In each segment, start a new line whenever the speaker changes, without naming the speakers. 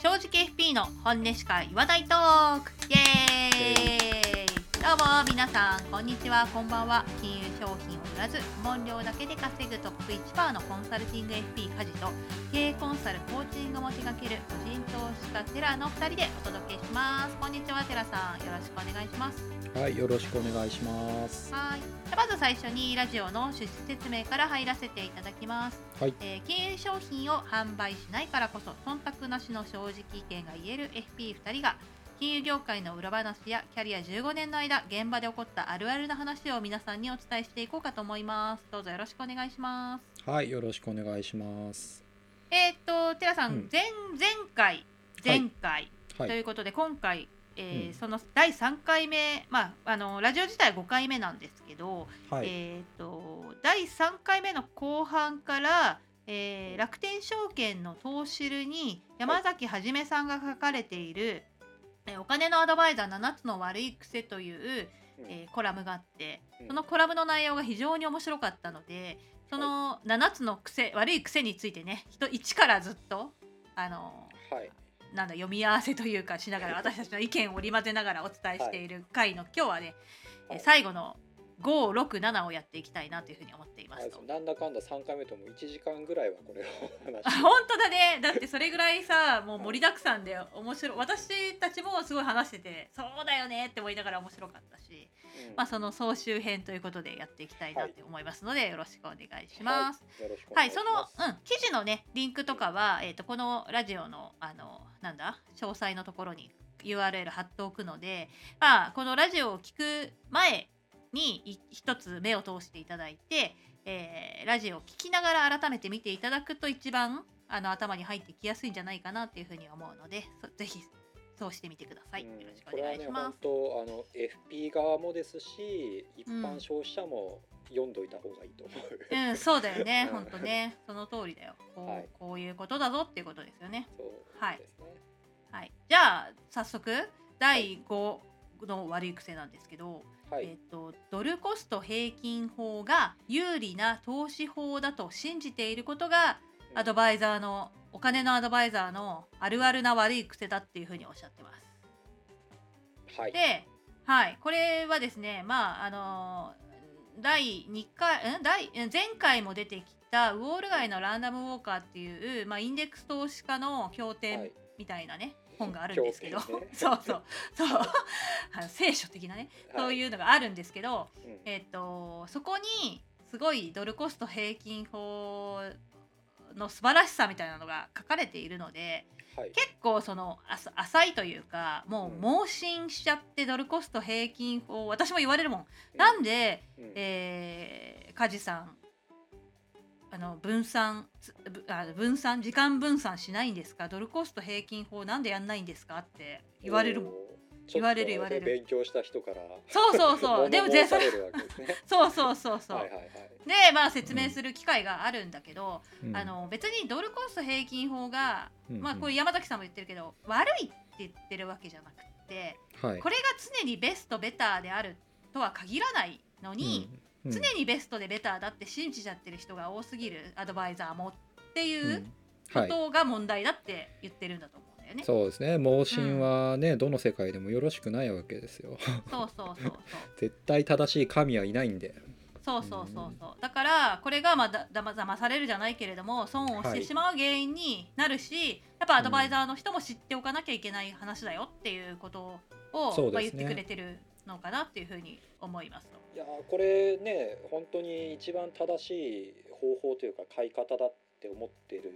正直 FP の本音しか言わないトーク。イエーイ。どうも皆さんこんにちは。こんばんは。金融商品を売らず問料だけで稼ぐトップ1%のコンサルティング FP 家事と経営コンサルコーチングも手掛ける個人投資家テラの2人でお届けします。こんにちはテラさん。よろしくお願いします。
はい、よろしくお願いします。
はい。じゃあまず最初にラジオの趣旨説明から入らせていただきます。
はい
えー金融商品を販売しないからこそ忖度なしの正直意見が言える FP2 人が金融業界の裏話やキャリア15年の間現場で起こったあるあるな話を皆さんにお伝えしていこうかと思います。どうぞよろしくお願いします。
はい、よろしくお願いします。
えーっと、テラさん、
うん
前前回前回、
はい、
ということで今回、えー
うん。
その第3回目、まあ、あのラジオ自体5回目なんですけど、
はい、
えー、と第3回目の後半から、えー楽天証券の投資ルに山崎はじめさんが書かれている、えーお金のアドバイザー7つの悪い癖」という、えーコラムがあって
うん。
そのコラムの内容が非常に面白かったのでその7つの癖悪い癖についてね人1からずっとあの
はい、
なんだ読み合わせというかしながら私たちの意見を織り交ぜながらお伝えしている回の今日はね、最後の567をやっていきたいなというふうに思っていますと。
なんだかんだ三回目とも一時間ぐらいはこれを話
あ
して。
本当だねだってそれぐらいさもう盛りだくさんで面白い私たちもすごい話しててそうだよねって思いながら面白かったし、
うん
まあ、その総集編ということでやっていきたいなって思いますので、よろしくお願いします。
はい、
その。うん、記事のね、リンクとかは、えっ、と、このラジオの、あの、なんだ、詳細のところに URL 貼っておくので、まあ、このラジオを聞く前にい一つ目を通していただいて、えーラジオを聞きながら改めて見ていただくと一番あの頭に入ってきやすいんじゃないかなっていうふうに思うので、そぜひそうしてみてください。よ
うん
ろしくお願いし
これはね、あの FP 側もですし、一般消費者も読んどいた方がいいと思う。
うん、そうだよね、
うん
本当ね、その通りだよ。こう,、
はい
こういうことだぞっていうことですよね。
そう
はい。はい、じゃあ早速第5の悪い癖なんですけど、
はい、
えっとドルコスト平均法が有利な投資法だと信じていることがアドバイザーのお金のアドバイザーのあるあるな悪い癖だっていうふうにおっしゃってます。
はい、
で、はい、これはですね、まああの第2回、ん？第ん？前回も出てきたウォール街のランダムウォーカーっていう、まあ、インデックス投資家の経典
はい。
みたいなね、本があるんですけど、
ね。
そうそう。そう。あの聖書的なね、そう
う、
いうのがあるんですけど、
うん。
えっとそこにすごいドルコスト平均法の素晴らしさみたいなのが書かれているので、
はい、
結構その浅浅いというかもう盲信しちゃってドルコスト平均法私も言われるもん、なんで、
うん。
えー、梶さんあの分散あ分散時間分散しないんですか？ドルコスト平均法なんでやんないんですかって言われる。言われる言われる。
勉強した人から
そうそうそう。でも
全
全然
然されるわけですね。
そうそうそうそう、
はいはいはい。
でまあ説明する機会があるんだけど、
うん。
あ、の別にドルコスト平均法が、
うん。
まあこれ山崎さんも言ってるけど悪いって言ってるわけじゃなくって
はい、
これが常にベストベターであるとは限らないのに、
うん
常にベストでベターだって信じちゃってる人が多すぎるアドバイザーもっていううん。こ
はい、
とが問題だって言ってるんだと思うんだよね。
そうですね。盲信はね、どの世界でもよろしくないわけですよ。
そうそうそうそう。
絶対正しい神はいないんで。
そうそうそうそう。だからこれがまあだだま騙されるじゃないけれども損をしてしまう原因になるし、やっぱアドバイザーの人も知っておかなきゃいけない話だよっていうことを、
うですね。
言ってくれてるのかなっていうふうに思いますと。
いやーこれね本当に一番正しい方法というか買い方だって思ってる、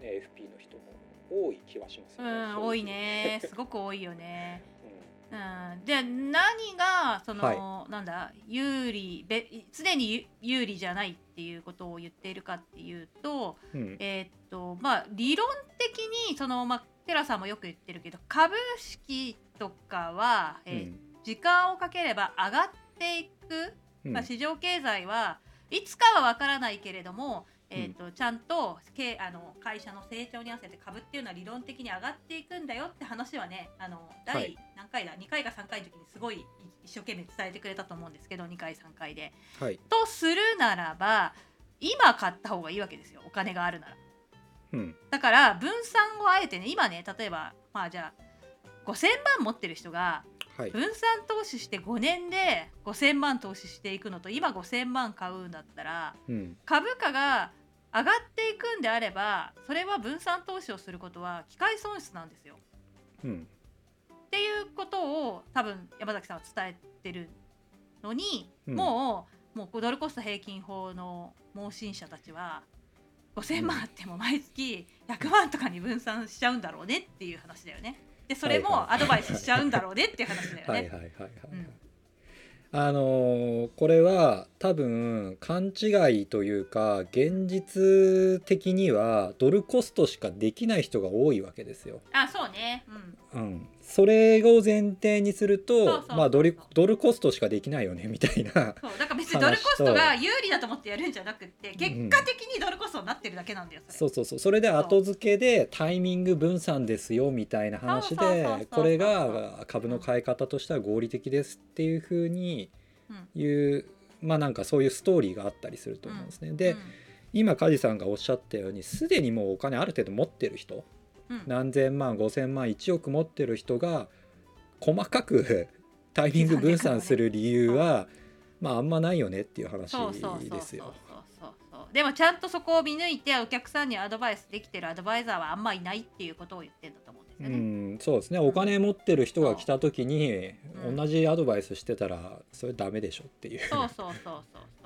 ね、FP の人も多い気はしますね。
ん多いね すごく多いよね。
う
うん、で何がその、
は
なんだ有利べ常に有有利じゃないっていうことを言っているかっていうと,、
んうん
えーっとまあ理論的にその、まあ、テラさんもよく言ってるけど株式とかは、えー時間をかければ上がっていく、
うん。
まあ、市場経済はいつかはわからないけれども、えーとちゃんとけあの会社の成長に合わせて株っていうのは理論的に上がっていくんだよって話はねあの第、
はい。
何回だ？2回か3回の時にすごい一生懸命伝えてくれたと思うんですけど2回3回で。
はい、
とするならば今買った方がいいわけですよ。お金があるなら。
ううん。
だから分散をあえてね今ね例えばまあじゃあ5,000万持ってる人が
はい。
分散投資して5年で5,000万投資していくのと今5,000万買うんだったら
うん。
株価が上がっていくんであればそれは分散投資をすることは機械損失なんですよ。
うん。
っていうことを多分山崎さんは伝えてるのに、
うん。
もうもうドルコスト平均法の盲信者たちは5,000万あっても毎月100万とかに分散しちゃうんだろうねっていう話だよね。でそれもアドバイスしちゃうんだろうねっていう話だよね。
はいはいはいはいはい、
うん
あのーこれは多分勘違いというか現実的にはドルコストしかできない人が多いわけですよ。
あそうね。うん
うん、それを前提にするとまあドルドルコストしかできないよねみたいな
そう。だから別にドルコストが有利だと思ってやるんじゃなくって結果的にドルコストになってるだけなんだよそれ。
そうそうそう。それで後付けでタイミング分散ですよみたいな話でこれが株の買い方としては合理的ですっていうふうに
うん。
言うまあなんかそういうストーリーがあったりすると思うんですね。で、
うん。
今梶さんがおっしゃったようにすでにもうお金ある程度持ってる人
うん
何千万5,000万1億持ってる人が細かく タイミング分散する理由はまああんまないよねっていう話ですよ。
でもちゃんとそこを見抜いてお客さんにアドバイスできてるアドバイザーはあんまいないっていうことを言ってんだと思うんです
う
よね。
ん、そうですね。お金持ってる人が来た時に
う。ん。
同じアドバイスしてたらそれダメでしょっていう。
そうそうそうそう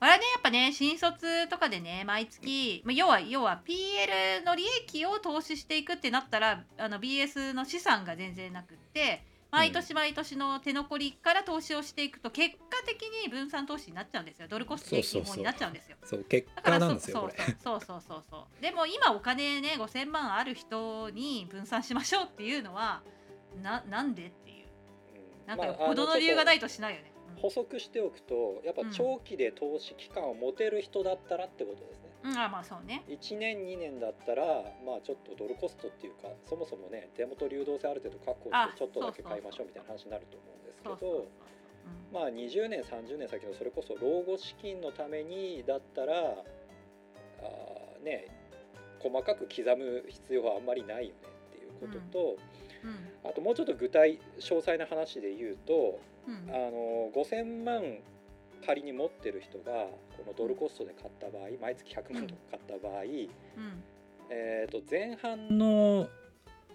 そう。これはねやっぱね新卒とかでね毎月まあ要は要は PL の利益を投資していくってなったらあの BS の資産が全然なくって毎年毎年の手残りから投資をしていくと結果的に分散投資になっちゃうんですよドルコスト平均法になっちゃうんですよ。
そう結果なんですよ
そう
これ。
そうそうそうそうでも今お金ね5000万ある人に分散しましょうっていうのはななんでっていう
うん
なんかよどの理由がないとしないよね。うん
補足しておくとやっぱ長期で投資期間を持てる人だったらってことですね。
うん、あまあそうね。
1年2年だったらまあちょっとドルコストっていうかそもそもね手元流動性ある程度確保
あ
してちょっとだけ買いましょうみたいな話になると思うんですけどまあ20年30年先のそれこそ老後資金のためにだったらあーね細かく刻む必要はあんまりないよねっていうことと、
うん。
あともうちょっと具体詳細な話で言うと
うん。
あの5,000万仮に持ってる人がこのドルコストで買った場合毎月100万とか買った場合、
うん。
えー、と前半の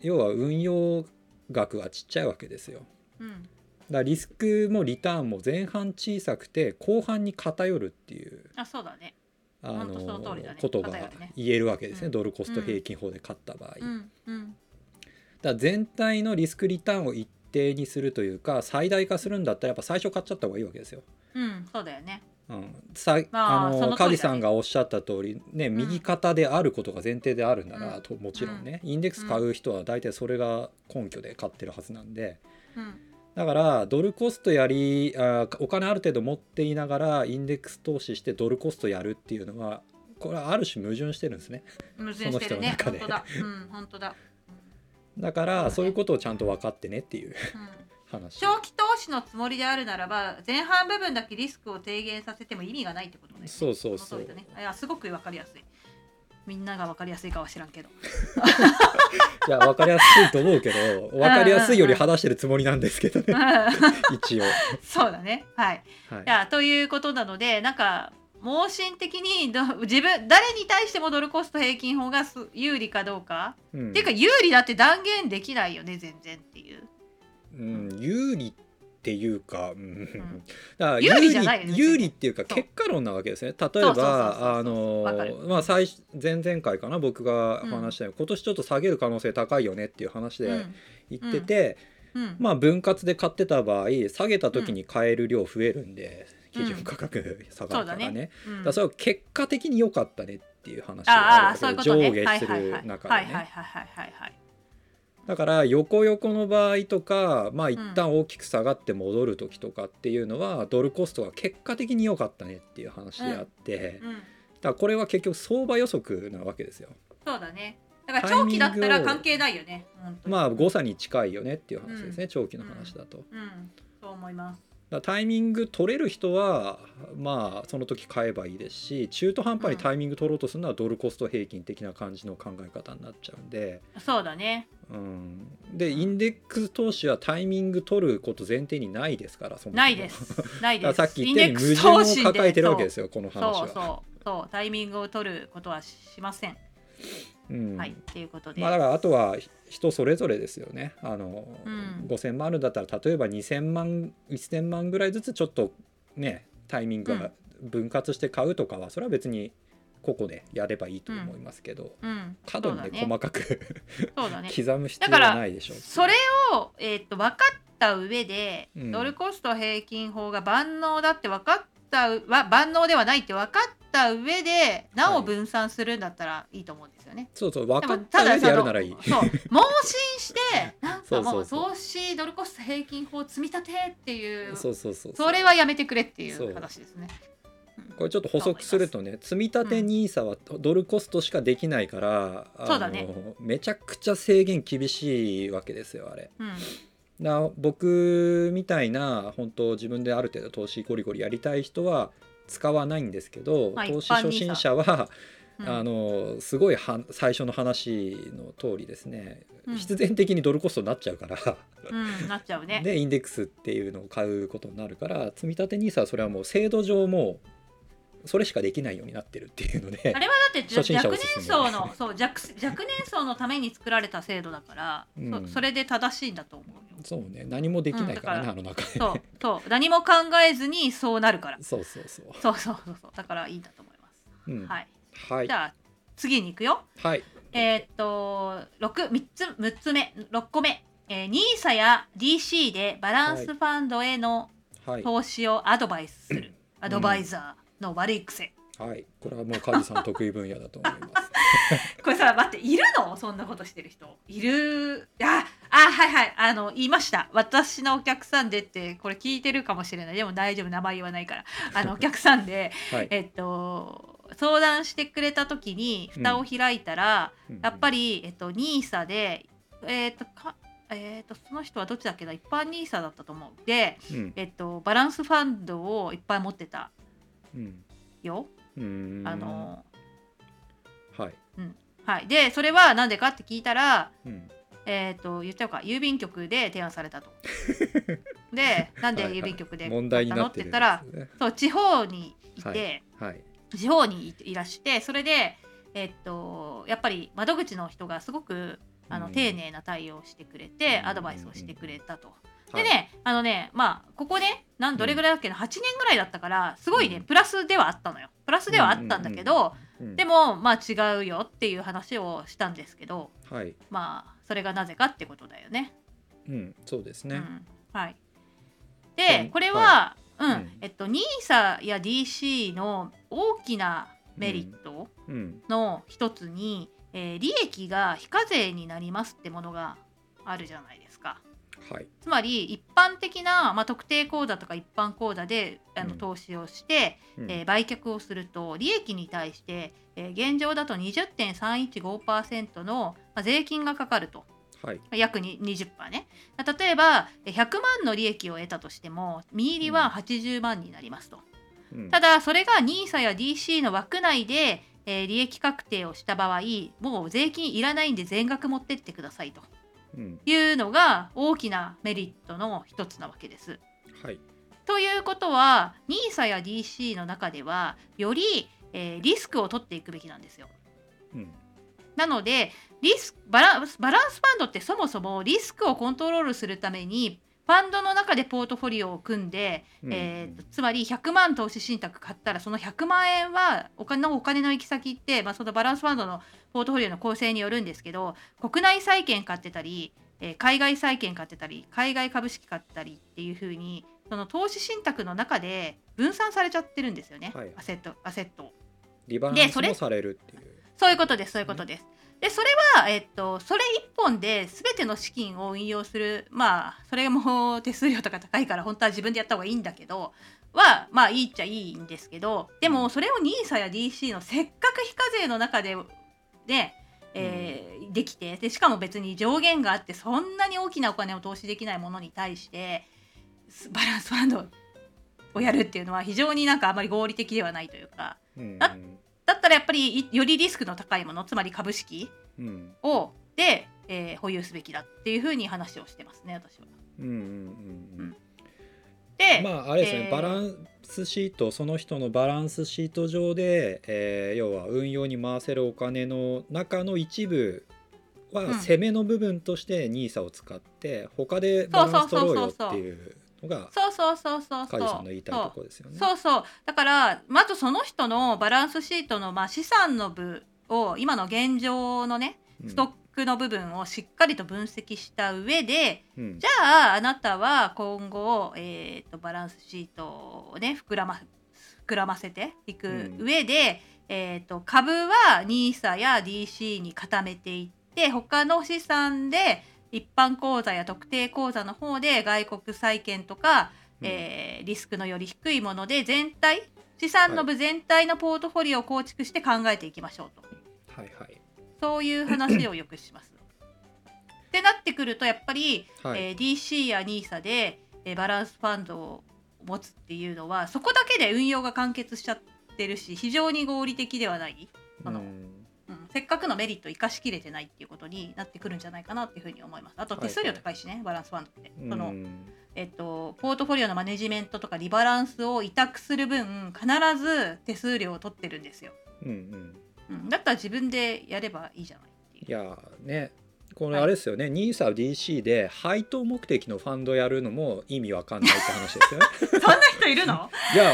要は運用額がちっちゃいわけですよ。
うん。
だリスクもリターンも前半小さくて後半に偏るっていう
あそうだね。
あのことが言えるわけですね、
うん。
ドルコスト平均法で買った場合。だ全体のリスクリターンを一定にするというか最大化するんだったらやっぱ最初買っちゃった方がいいわけですよ。
うんそうだよね。
うん、さ
まあのね
のカジさんがおっしゃった通りね
ん
右肩であることが前提であるなら、
うん
ともちろんね、インデックス買う人は大体それが根拠で買ってるはずなんで
うん
だからドルコストやりあお金ある程度持っていながらインデックス投資してドルコストやるっていうのはこれはある種矛盾してるんですね
矛盾してるね。
その人の中で
本当だ。うん本当だ。
だからそういうことをちゃんと分かってねっていう
うん
話
長期投資のつもりであるならば前半部分だけリスクを低減させても意味がないってことね。
そうそうそう
ね。いやすごくわかりやすい。みんながわかりやすいかは知らんけど。
いや分かりやすいと思うけど分かりやすいより話してるつもりなんですけどね一応。
そうだね。はい。
はい
いやということなのでなんか盲信的にど自分誰に対してもドルコスト平均法がす有利かどうか、
うん。
っていうか有利だって断言できないよね全然っていう。
うん、有利っていうか、うん。だ
有利じゃないよね
有利っていうか結果論なわけですね。例えばあのまあ最初前々回かな僕がお話したように、今年ちょっと下げる可能性高いよねっていう話で
うん。
言ってて、
うん。
まあ分割で買ってた場合下げた時に買える量増えるんで、
うん
基準価格下がるからね。
だ
それは結果的に良かったねっていう話が。上下する中でね。だから横横の場合とかまあ一旦大きく下がって戻る時とかっていうのは、ドルコストが結果的に良かったねっていう話であって、だか
うん。
らこれは結局相場予測なわけですよ。
そうだね。だから長期だったら関係ないよね。
まあ誤差に近いよねっていう話ですね、長期の話だと。
うん。そう思います。
だタイミング取れる人はまあその時買えばいいですし中途半端にタイミング取ろうとするのはドルコスト平均的な感じの考え方になっちゃうんで、
そうだね。
うん、でインデックス投資はタイミング取ること前提にないですからそもそも。
ないです。ないです。
さっき言ったように矛盾を抱えてるわけですよこの話
そう
は。
そうそう。タイミングを取ることはしません、
うん。
はいっていうことで、
まあだからあとは人それぞれですよね。あの、
うん。
5,000万あるんだったら例えば2,000万1,000万ぐらいずつちょっとねタイミングが分割して買うとかはそれは別に個々でやればいいと思いますけど、
うん。
過度にね細かく 刻む必要はないでしょう。
それを、えー、と分かった上で、
うん。
ドルコスト平均法が万能だって分かったうは万能ではないって分かった上でなお分散するんだったらいいと思うんですよね。
そうそう分かった上でやるならいい。
そう盲信して なんかもう投資ドルコスト平均法積み立てっていう
そうそうそう
それはやめてくれってい
そう
う話ですね。
これちょっと補足するとね積み立て NISA はドルコストしかできないから、あの
そうだね
めちゃくちゃ制限厳しいわけですよあれ。
うん
な僕みたいな本当自分である程度投資ゴリゴリやりたい人は使わないんですけど、
まあ
投資初心者は、
うん。
あのすごいは最初の話の通りですね、
うん。
必然的にドルコストになっちゃうから、
うん、なっちゃうね。
でインデックスっていうのを買うことになるから積み立て NISA はそれはもう制度上もうそれしかできないようになってるっていうので
あれはだって若年層のそう若若年層のために作られた制度だから、
うん。
そそれで正しいんだと思うよ。
そうね。何もできないからね、
うん
あの中で。
そうそう。何も考えずにそうなるから。
そうそうそう。
そうそうそう。そうだからいいんだと思います。
うん。
はい。
はい。
じゃあ次に行くよ。
はい。
えーっと六三つ六つ目。六個目。えー、NISA や DC でバランスファンドへの
はい。
投資をアドバイスする、アドバイザーの悪い癖。
はい。これはもう梶さん得意分野だと思います。
これさ待っているの？そんなことしてる人。いる。ああはいはい。あの言いました。私のお客さんでってこれ聞いてるかもしれない。でも大丈夫。名前言わないから。あのお客さんで
はい。
えっと相談してくれた時に蓋を開いたら、やっぱ
り
り、えっと、NISA でえっとかえっとその人はどっちだっけな？一般 NISA だったと思う。で、
うん。
えっと、バランスファンドをいっぱい持ってた。
うん
よ。
うん。
あの
はい。
はい、でそれは何でかって聞いたら
うん。
えー、と言っちゃうか。郵便局で提案されたと。でなんで
はいはい。
郵便局で
問題になって
言ったら
ね
そう地方にいて、
はい。
地方にいいらしてそれで、えっとやっぱり窓口の人がすごくあの、
うん。
丁寧な対応をしてくれて
うん
アドバイスをしてくれたと。
はい。
でねあのねまあここねなんどれぐらいだっけな、8年ぐらいだったからすごいね、
うん。
プラスではあったのよ。プラスではあったんだけど、
うん
でもまあ違うよっていう話をしたんですけど
はい。
まあそれがなぜかってことだよね。
うんそうですね。
うん、はい。
うん
でこれは、うん、
うん。
えっと NISA や DC の大きなメリット
うん。
の一つに、えー利益が非課税になりますってものがあるじゃないですか。
はい。
つまり一般的な、まあ、特定口座とか一般口座であの
うん。
投資をして、
うん。
えー売却をすると利益に対して、えー現状だと20.315%の、まあ、税金がかかると。
はい。
約に20%ね。例えばえ100万の利益を得たとしても見入りは80万になりますと、
うん。
ただそれが NISA や DC の枠内で、えー利益確定をした場合もう税金いらないんで全額持ってってくださいと。
うん
いうのが大きなメリットの一つなわけです。
はい
ということは NISA や DC の中ではより、えーリスクを取っていくべきなんですよ。
うん
なのでリスバランスバランスファンドってそもそもリスクをコントロールするためにファンドの中でポートフォリオを組んで、
うん
えーとつまり100万投資信託買ったらその100万円はお金のお金の行き先って、まあ、そのバランスファンドのポートフォリオの構成によるんですけど国内債券買ってたり、えー海外債券買ってたり海外株式買ってたりっていう風にその投資信託の中で分散されちゃってるんですよね、
はい
アセットアセットを。
リバランスもされるっていう
そういうことです、そういうことです。で、それは、えっと、それ一本で全ての資金を運用する、まあ、それも 手数料とか高いから、本当は自分でやった方がいいんだけど、は、まあ、いいっちゃいいんですけど、でも、それを NISA や DC のせっかく非課税の中で、で、えーできてで、しかも別に上限があって、そんなに大きなお金を投資できないものに対して、バランスファンドをやるっていうのは非常になんかあまり合理的ではないというかだったらやっぱりいよりリスクの高いものつまり株式
うん。
をで、えー保有すべきだっていうふうに話をしてますね私は。
うんうんうんうん。
で、
まああれですね、
えー
バランスシートその人のバランスシート上で、えー要は運用に回せるお金の中の一部は
うん。
攻めの部分として NISA を使って他でバランス取ろうよっていうのが
そうそうそうそうそう。
カジさんの言いたいところですよね。
そうそう。だからまずその人のバランスシートの、まあ、資産の部を今の現状のね
うん。
ストックの部分をしっかりと分析した上で、
うん。
じゃああなたは今後、えー、とバランスシートをね膨らま膨らませていく上で、えー、と株は NISA や DC に固めていって他の資産で一般口座や特定口座の方で外国債券とか、
うん。
えーリスクのより低いもので全体資産の部全体のポートフォリオを構築して考えていきましょうと。
はいはい。
そういう話をよくします。ってなってくるとやっぱり、
はい。
えー DC や NISA で、えーバランスファンドを持つっていうのはそこだけで運用が完結しちゃってるし非常に合理的ではない、あのせっかくのメリットを生かしきれてないっていうことになってくるんじゃないかなっていうふうに思います。あと手数料高いしね、バランスファンドって。その
うん
えっと、ポートフォリオのマネジメントとかリバランスを委託する分必ず手数料を取ってるんですよ。
うんうん
うん、だったら自分でやればいいじゃないっていう。
いやーねこれあれですよね、NISA、DC で配当目的のファンドやるのも意味わかんないって話ですよね。
そんな人いるの？
いや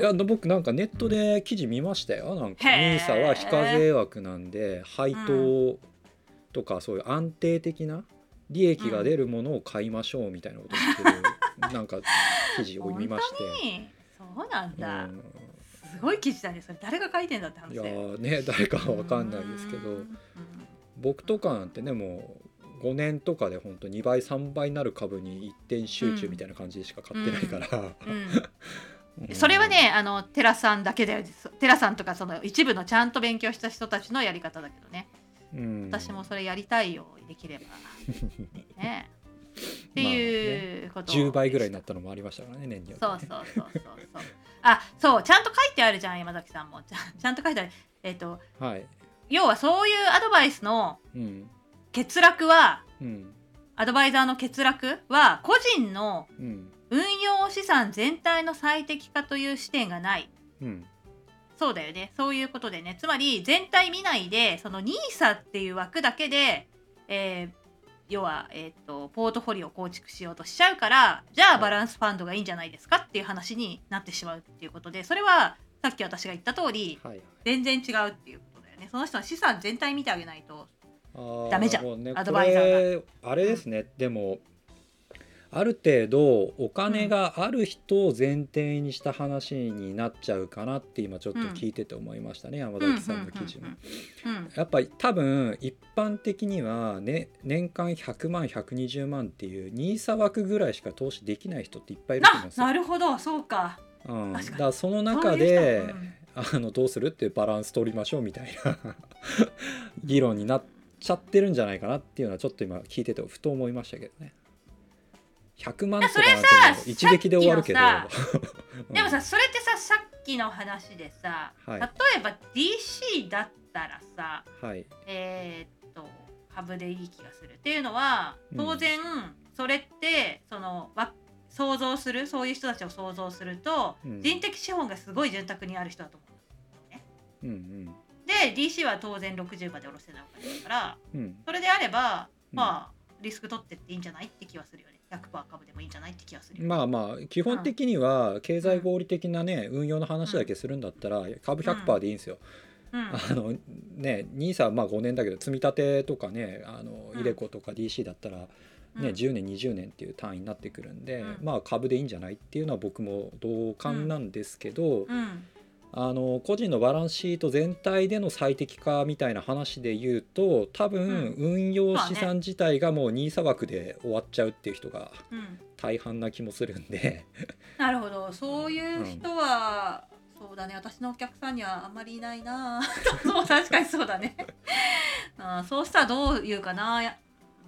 いや僕なんかネットで記事見ましたよ。なんか NISA は非課税枠なんで配当とかそういう安定的な利益が出るものを買いましょうみたいなことを言ってる、なんか記事を見まして。
本当に？そうなんだ、
うん。
すごい記事だね。それ誰が書いてんだって話
いやね誰かは分かんないですけど。
うん
僕とかなんてねもう5年とかで本当2倍3倍になる株に一点集中みたいな感じでしか買ってないから、
それはねあのテラさんだけだよテラさんとかその一部のちゃんと勉強した人たちのやり方だけどね。
うん。
私もそれやりたいよできれば。ね。っていうこと
10倍ぐらいになったのもありましたからね年によってね。
そうそうそうそうそう。あそうちゃんと書いてあるじゃん山崎さんも。ちゃんちゃんと書いてある。えっ、と
はい
要はそういうアドバイスの
うん
欠落は
うん
アドバイザーの欠落は個人の
うん
運用資産全体の最適化という視点がない。
うん
そうだよね。そういうことでね。つまり全体見ないでその NISA っていう枠だけで、えー要は、えー、とポートフォリオを構築しようとしちゃうからじゃあ
はい。
バランスファンドがいいんじゃないですかっていう話になってしまうっていうことでそれはさっき私が言った通り
はい
全然違うっていう。こね。その人の資産全体見てあげないと。ダメじゃん。
ね。
アドバイザーが。
あれですね、でもある程度お金がある人を前提にした話になっちゃうかなって今ちょっと聞いてて思いましたね、山崎さんの記事も。
うん。うん。うん。うん。
やっぱり多分一般的には、ね、年間100万120万っていう NISA 枠ぐらいしか投資できない人っていっぱいいると思うん
な
ですよ。
なるほど。そうか。
うん、だ
確か
らその中で
人。うん
あのどうするってバランス取りましょうみたいな。議論になっちゃってるんじゃないかなっていうのはちょっと今聞いててふと思いましたけどね。100万とか一撃で終わるけど。
さ
うん。
でもさそれってささっきの話でさ、
はい。
例えば DC だったらさ
はい。
えーっと株でいい気がするっていうのは
うん。
当然それってそのわ想像するそういう人たちを想像すると、
うん。
人的資本がすごい潤沢にある人だと思う。
うん。
で DC は当然60まで下ろしてないお金だから
うん。うん
それであれば
うん。
まあリスク取ってっていいんじゃないって気はするよね。100%株でもいいんじゃないって気はするよ、
まあまあ基本的には経済合理的なね運用の話だけするんだったら株100%でいいんですよ。
うん。
あのね NISA はまあ5年だけど積み立てとかねあの
うん。
イデコとか DC だったら
うん。
ね、10年20年っていう単位になってくるんで、
うん。
まあ株でいいんじゃないっていうのは僕も同感なんですけど、
うん
あの個人のバランスシート全体での最適化みたいな話で言うと多分運用資産自体がもう NISA 枠で終わっちゃうっていう人が
うん。
大半な気もするんで。
なるほど。そういう人は、そうだね。私のお客さんにはあんまりいないな そう確かにそうだね、うん、そうしたらどう言うかな。や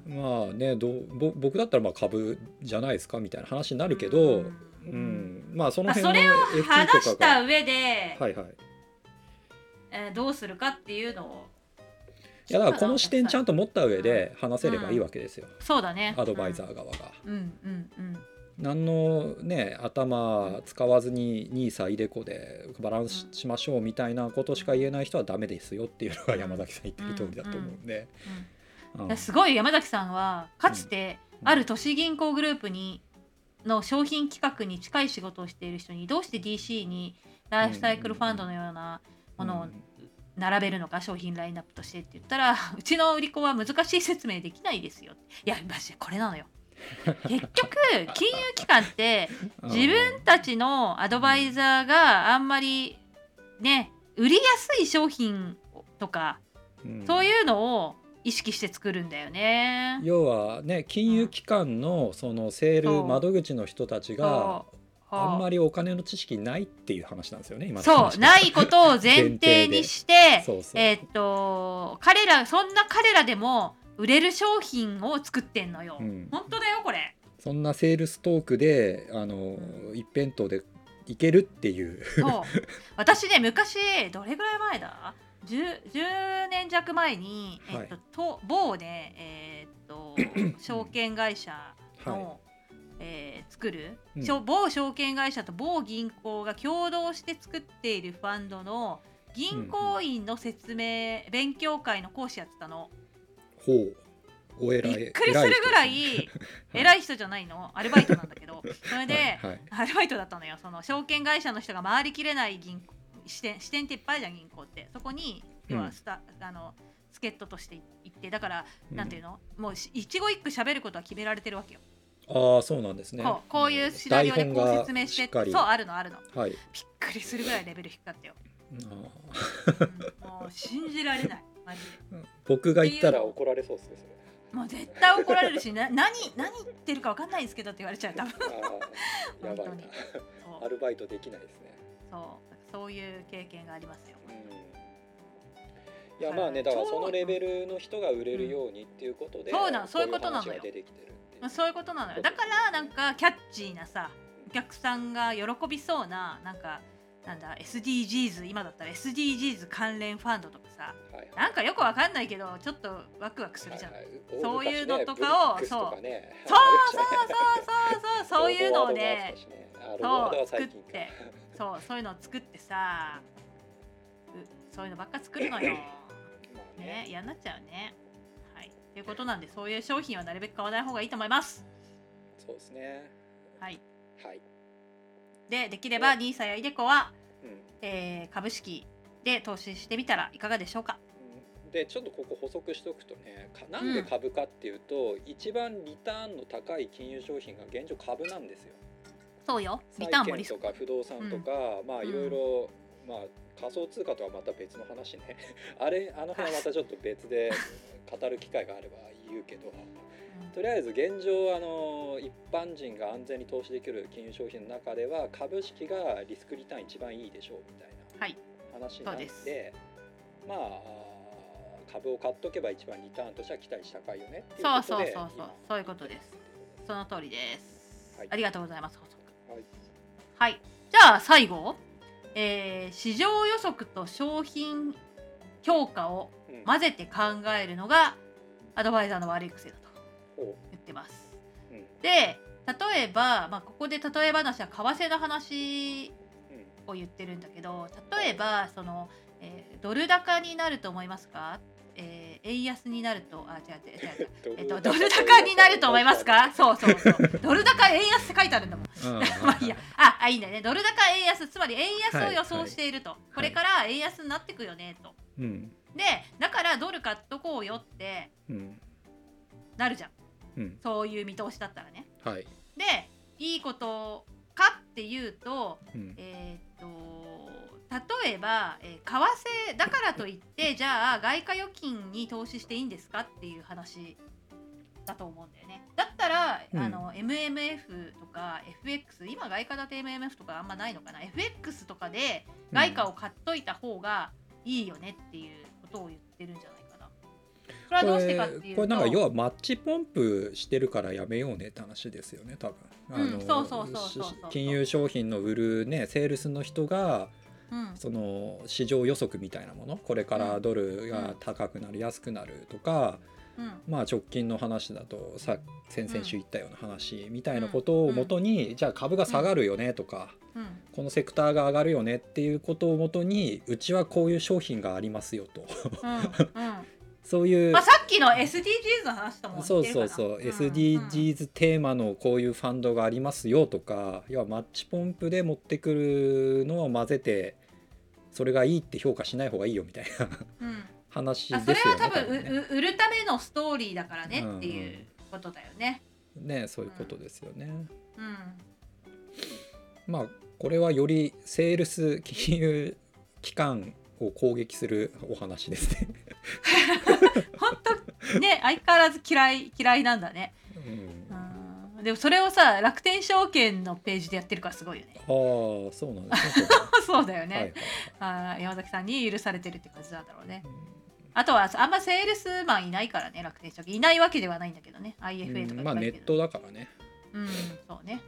まあねどうぼ僕だったらまあ株じゃないですかみたいな話になるけど、
う
うん。んまあその
まあ、
辺の
それを
FT
話した上で、
はいはい。
えーどうするかっていうのを。
いやだからこの視点ちゃん
と
と持った上で話せればいいわけですよ、
そうだね。
アドバイザー側が。
うん。うん。うん。
何のね頭使わずに NISA イデコでバランスしましょうみたいなことしか言えない人はダメですよっていうのが山崎さん言ってる通りだと思うんで、
うん。
うん。
すごい山崎さんはかつて
うん。
ある都市銀行グループにの商品企画に近い仕事をしている人にどうして DC にライフサイクルファンドのようなものを並べるのか商品ラインナップとしてって言ったら うちの売り子は難しい説明できないですよ。いやマジでこれなのよ。結局金融機関って
うん。
自分たちのアドバイザーがあんまりね売りやすい商品とか
うん。
そういうのを意識して作るんだよね。
要はね金融機関のそのセール窓口の人たちがあんまりお金の知識ないっていう話なんですよね今の
そう。
話
ないことを前提にして えーっと彼らそんな彼らでも売れる商品を作ってんのよ。
うん。
本当だよこれ。
そんなセールストークであの一辺倒でいけるっていう。
そう。私ね昔どれぐらい前だ？10, 10年弱前に、えっとと某ねえーっと 証券会社の、えー作る、
うん。
しょ某証券会社と某銀行が共同して作っているファンドの銀行員の説明、勉強会の講師やってたの。
ほう。お偉い
びっくりするぐらい
偉い
偉い人じゃないのアルバイトなんだけど それで、
はいはい。
アルバイトだったのよ。その証券会社の人が回りきれない銀行支店支店っていっぱいじゃん銀行って。そこに要はスタ、あの助っ人として行ってだから、なんていうの？もうし一語一句喋ることは決められてるわけよ、
ああそうなんですね。
こうこういうシナリオでこう説明してそうあるのあるの。
はい。
びっくりするぐらいレベル低かったよ、
あ
うん。もう信じられない。マジで。
ー僕が言ったら怒られそうですね
もう絶対怒られるしな 何何言ってるか分かんないんですけどって言われちゃう多分。本当に。
アルバイトできないですね。
そうそういう経験がありますよ。
いやまあねだからそのレベルの人が売れるようにっていうことで、
そうなのそういうことなのよ。そういうことなのよ。だからなんかキャッチーなさお客さんが喜びそうななんかなんだ SDGs 今だったら SDGs 関連ファンドとかさ
はい
なんかよくわかんないけどちょっとワクワクするじゃん、
はいはい。
そういうのとかを
ね
そう。
ありましたね
そうそうそうそういうのをね
ね。
そう作ってそうそういうのを作ってさうそういうのばっか作るのよ。
まあ
ね。
ね
嫌になっちゃうね。はい。ということなんでそういう商品はなるべく買わない方がいいと思います。
そうですね。
はい。
はい、
でできれば NISA や iDeCo は
うん。
えー株式で投資してみたらいかがでしょうか？
でちょっとここ補足しておくとねかなんで株かっていうと、一番リターンの高い金融商品が現状株なんですよ。
そうよ。リターンもリスク。
とか不動産とか、まあ
うん
いろいろ、まあ仮想通貨とはまた別の話ね あれあの辺はまたちょっと別で語る機会があれば言うけどとりあえず現状あの一般人が安全に投資できる金融商品の中では株式がリスクリターン一番いいでしょうみたいな
はい。
話なんで
そうで
まあ株を買っとけば一番リターンとしては期待値高いよね
そうそうそうそう
今
そういうことです。その通りです。
はい
ありがとうございます。
はい。
はい。じゃあ最後、えー市場予測と商品評価を
うん。
混ぜて考えるのがアドバイザーの悪い癖だと
ほ
言ってます。
ううん。
で、例えば、まあ、ここで例え話は為替の話
うん。
を言ってるんだけど例えばその、えードル高になると思いますか、えー円安になるとあ違う違う違う違う。えっと、ドル高になると思いますか？そうそうそう。ドル高円安って書いてあるんだもん。まあいいや。ああいいんだよねドル高円安つまり円安を予想していると、これから円安になってくよねと。
うん。
でだからドル買っとこうよって
うん。
なるじゃん。
うん。
そういう見通しだったらね。
はい。
でいいことかっていうと
うん。
えーっと例えば、えー為替だからといってじゃあ外貨預金に投資していいんですかっていう話だと思うんだよね。だったら、
うん
あの MMF とか FX 今外貨建て MMF とかあんまないのかな FX とかで外貨を買っといた方がいいよねっていうことを言ってるんじゃないかな。これはどうしてかっていうと
これなんか要はマッチポンプしてるからやめようねって話ですよね多分。
うんそうそうそうそうそう
し金融商品の売るねセールスの人が
うん
その市場予測みたいなもの？これからドルが高くなる安くなるとか、
うん。
まあ直近の話だとさ先々週言ったような話みたいなことをもとに、じゃあ株が下がるよねとか、
うん。
このセクターが上がるよねっていうことをもとにうちはこういう商品がありますよと。そういう
まあ、さっきの SDGs の話とも
そうそうそう、
ん。
SDGs テーマのこういうファンドがありますよとか要はマッチポンプで持ってくるのを混ぜてそれがいいって評価しない方がいいよみたいな
うんうん
話
あ
ですよね
それは多分
ね
うう売るためのストーリーだからね
うんうん
っていうことだよね。
ねそういうことですよね。
うん
まあこれはよりセールス金融機関を攻撃するお話ですね。
本当ね相変わらず嫌い嫌いなんだね。
うん
うんでもそれをさ楽天証券のページでやってるからすごいよね。
ああそうなんですね。
そうだよね。
はいはい
あー山崎さんに許されてるって感じなんだろうね。
うん
あとはあんまセールスマンいないからね楽天証券いないわけではないんだけどね IFA とかいっ
まあネットだからね。
うんそうね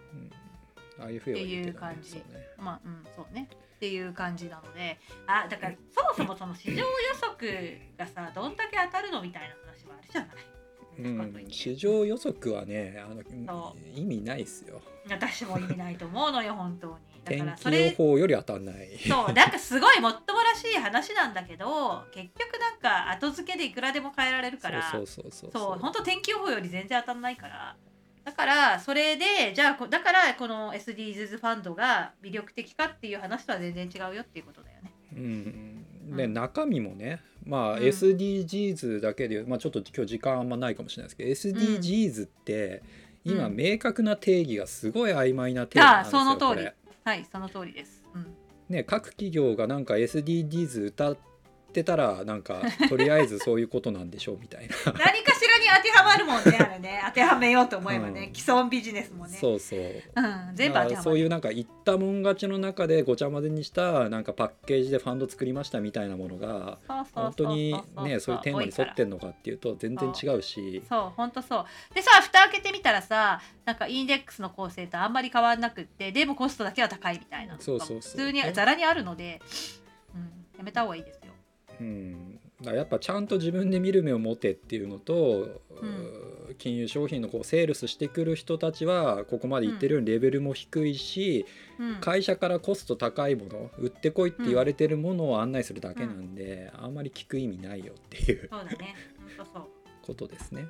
うん、IFA
っていう感じ
ね
まあうんそうねっていう感じなのであだからそもそもその市場予測がさどんだけ当たるのみたいな話はあるじゃない。
うん、市場予測はねあの
そ
意味ないっすよ。
私も意味ないと思うのよ 本当に。だ
天
からそ
気予
れ
報より当たんない。
そうなんかすごいもっともらしい話なんだけど結局なんか後付けでいくらでも変えられるから
そうそうそうそう。
そう本当天気予報より全然当たんないから。だからそれでじゃあこだからこの SDGs ファンドが魅力的かっていう話とは全然違うよっていうことだよね。
うん、で、
うん。
中身もねまあ、
うん。
SDGs だけで、まあ、ちょっと今日時間あんまないかもしれないですけど SDGs って、今
うん。
明確な定義がすごい曖昧な定義なんですよ
あその通り。はいその通りです。うん。
ね、各企業がなんか SDGs 歌ってたらなんかとりあえずそういうことなんでしょうみたいな。
何 か当てはまるもんねあれね。当てはめようと思えばね、
うん。
既存ビジネスもね。
そうそう。
うん、全部当てはまる。
まあそういうなんか言ったもん勝ちの中でごちゃ混ぜにしたなんかパッケージでファンド作りましたみたいなものが本当にねそういうテーマに沿ってんのかっていうと全然違うし。
そう本当そう。でさ蓋開けてみたらさなんかインデックスの構成とあんまり変わんなくってでもコストだけは高いみたいな
そうそう
普通にざらにあるので、うん、やめた方がいいですよ。
うん、だやっぱちゃんと自分で見る目を持てっていうのと、
う
金融商品のこうセールスしてくる人たちはここまで言ってるようにレベルも低いし、
うん、
会社からコスト高いもの売ってこいって言われてるものを案内するだけなんで、あんまり聞く意味ないよっていう
そうだね。
ことですね。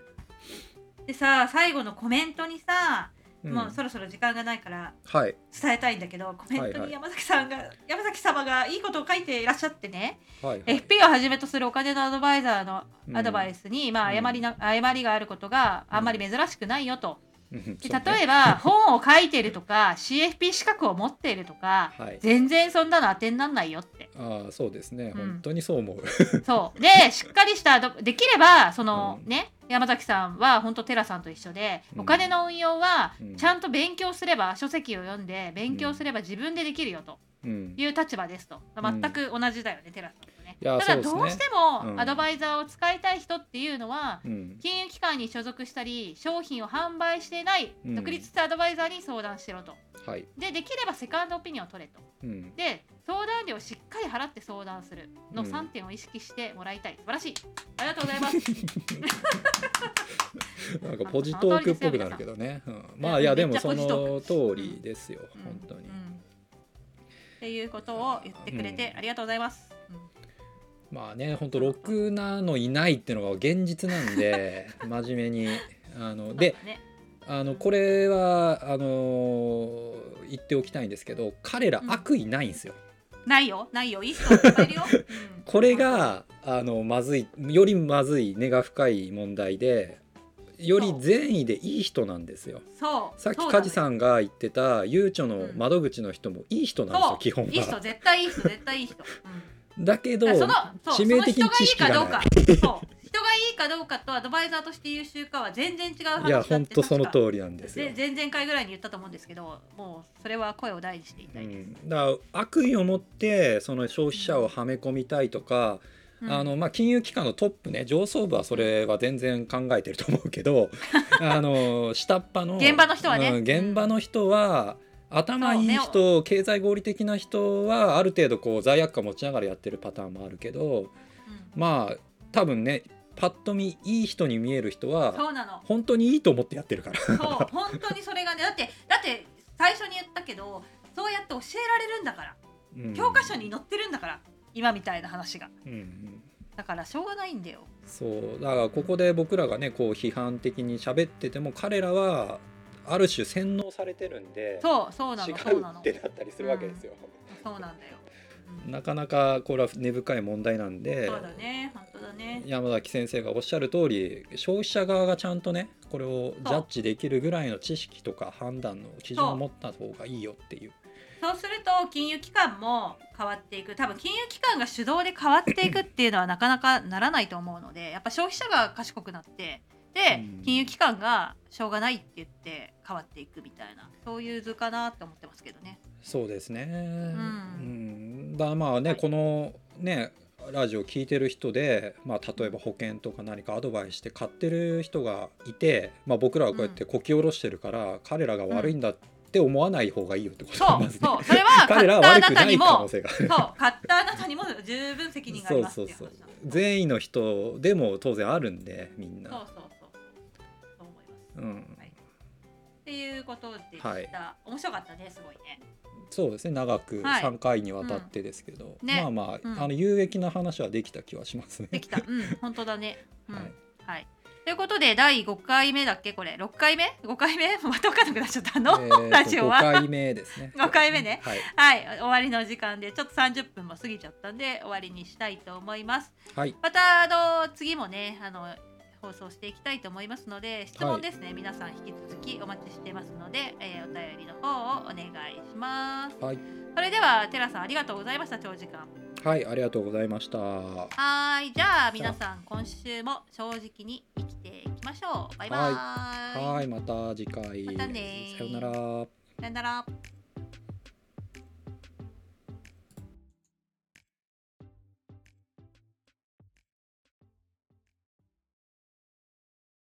でさ最後のコメントにさ、
うん。
もうそろそろ時間がないから
はい。
伝えたいんだけどコメント
はいはい
に山崎さんが、山崎様がいいことを書いていらっしゃってね、
はいはい。
FP をはじめとするお金のアドバイザーの
うん
アドバイスに、まあ、誤りな誤りがあることがあんまり珍しくないよと。
うん
例えば本を書いてるとか CFP 資格を持っているとか
はい、
全然そんなの当てになんないよって。
ああそうですね、
うん。
本当にそう思う。
そう。で しっかりしたできればその、
うん。
ね山崎さんは本当テラさんと一緒で、
うん。
お金の運用は
うん。
ちゃんと勉強すれば書籍を読んで勉強すれば自分でできるよと
うん、
いう立場ですと。
ん。
全く同じだよね、テラさんだ
そうですね。
どうして
うん。
もアドバイザーを使いたい人っていうのは、
うん。
金融機関に所属したり商品を販売していない
うん。
独立したアドバイザーに相談しろと。
はい、
でできればセカンドオピニオンを取れと。
うん、
で相談料をしっかり払って相談するの
うん
3点を意識してもらいたい、素晴らしい。ありがとうございます。
なんかポジトークっぽくなるけどね、うん、まあいやでもその通りですよ、
うん。
本当に、
うん。っていうことを言ってくれて
うん。
ありがとうございます、うん
まあね本当ろくなのいないっていうのが現実なんで 真面目に。あのであのこれはあの言っておきたいんですけど彼ら
うん。
悪意ないんですよ、
ないよ。ないよ。いい人いっぱいいるよ、うん。
これがあのまずいよりまずい根が深い問題でより善意でいい人なんですよ。
そう。
さっき梶さんが言ってたゆうちょの窓口の人もいい人なんですよ、基本
いい人。
は。
絶対いい人。絶対いい人、うん
だけど
そのそう
致命的に知識が
人がいいかどうか。人がいいかどうかとアドバイザーとして優秀かは全然違う話だって
いや本当その通りなんですよ。
で。前々回ぐらいに言ったと思うんですけどもうそれは声を大にしていた
う
いです、
ん、だから悪意を持ってその消費者をはめ込みたいとか
うん。
あのまあ、金融機関のトップね上層部はそれは全然考えてると思うけどあの下っ端の
現場の人はね。
うん現場の人は頭いい人経済合理的な人はある程度こう罪悪感持ちながらやってるパターンもあるけど
うん。
まあ多分ねパッと見いい人に見える人は
そうなの。
本当にいいと思ってやってるから。
そう本当にそれがねだってだって最初に言ったけどそうやって教えられるんだから。
うん。
教科書に載ってるんだから今みたいな話が。
うんうん。
だからしょうがないんだよ。
そう。だからここで僕らがねこう批判的に喋ってても彼らはある種洗脳されてるんで
そうそうな
違
のそうなの。
うってなったりするわけですよ。
そうなんだよ、うん。
なかなかこれは根深い問題なんで
そうだね本当だね。
山崎先生がおっしゃる通り消費者側がちゃんとねこれをジャッジできるぐらいの知識とか判断の基準を持った方がいいよっていう。
そうすると金融機関も変わっていく。多分金融機関が主導で変わっていくっていうのはなかなかならないと思うのでやっぱ消費者が賢くなって金融機関がしょうがないって言って変わっていくみたいなそういう図かなって思ってますけどね。
そうですね。うん。ん、だまあね、
はい。
このねラジオ聞いてる人で、まあ、例えば保険とか何かアドバイスして買ってる人がいて、まあ、僕らはこうやってこき下ろしてるから、彼らが悪いんだって思わない方がいいよってこと
そうそう。それは買
彼らは悪くない
たにも
可能性が。
そう買ったあなたにも十分責任がありますっていう話
そうそう。善意の人でも当然あるんでみんな。
そうそうことでした、
はい
面白かったねすごいね。
そうですね長く
はい
3回にわたってですけど、
うんね
まあまあ,、
うん
あの有益な話はできた気はしますね。
できた。うん 本当だね。うん
はい
はい。ということで第5回目だっけこれ？6回目 ?5 回目？また分かんなくなっちゃったの、
えーと
ラジオは
？5回目ですね。
5回目ね
はい。
はい終わりの時間でちょっと30分も過ぎちゃったんで終わりにしたいと思います。
はい。
またあの次もねあの放送していきたいと思いますので質問ですね、皆さん引き続きお待ちしてますので、えーお便りの方をお願いします。
はい。
それではテラさんありがとうございました長時間。
はい、ありがとうございました。
はーいじゃあ皆さん今週も正直に生きていきましょう。バイバーイ。
はい、また次回。
またね
さようなら。
さよなら。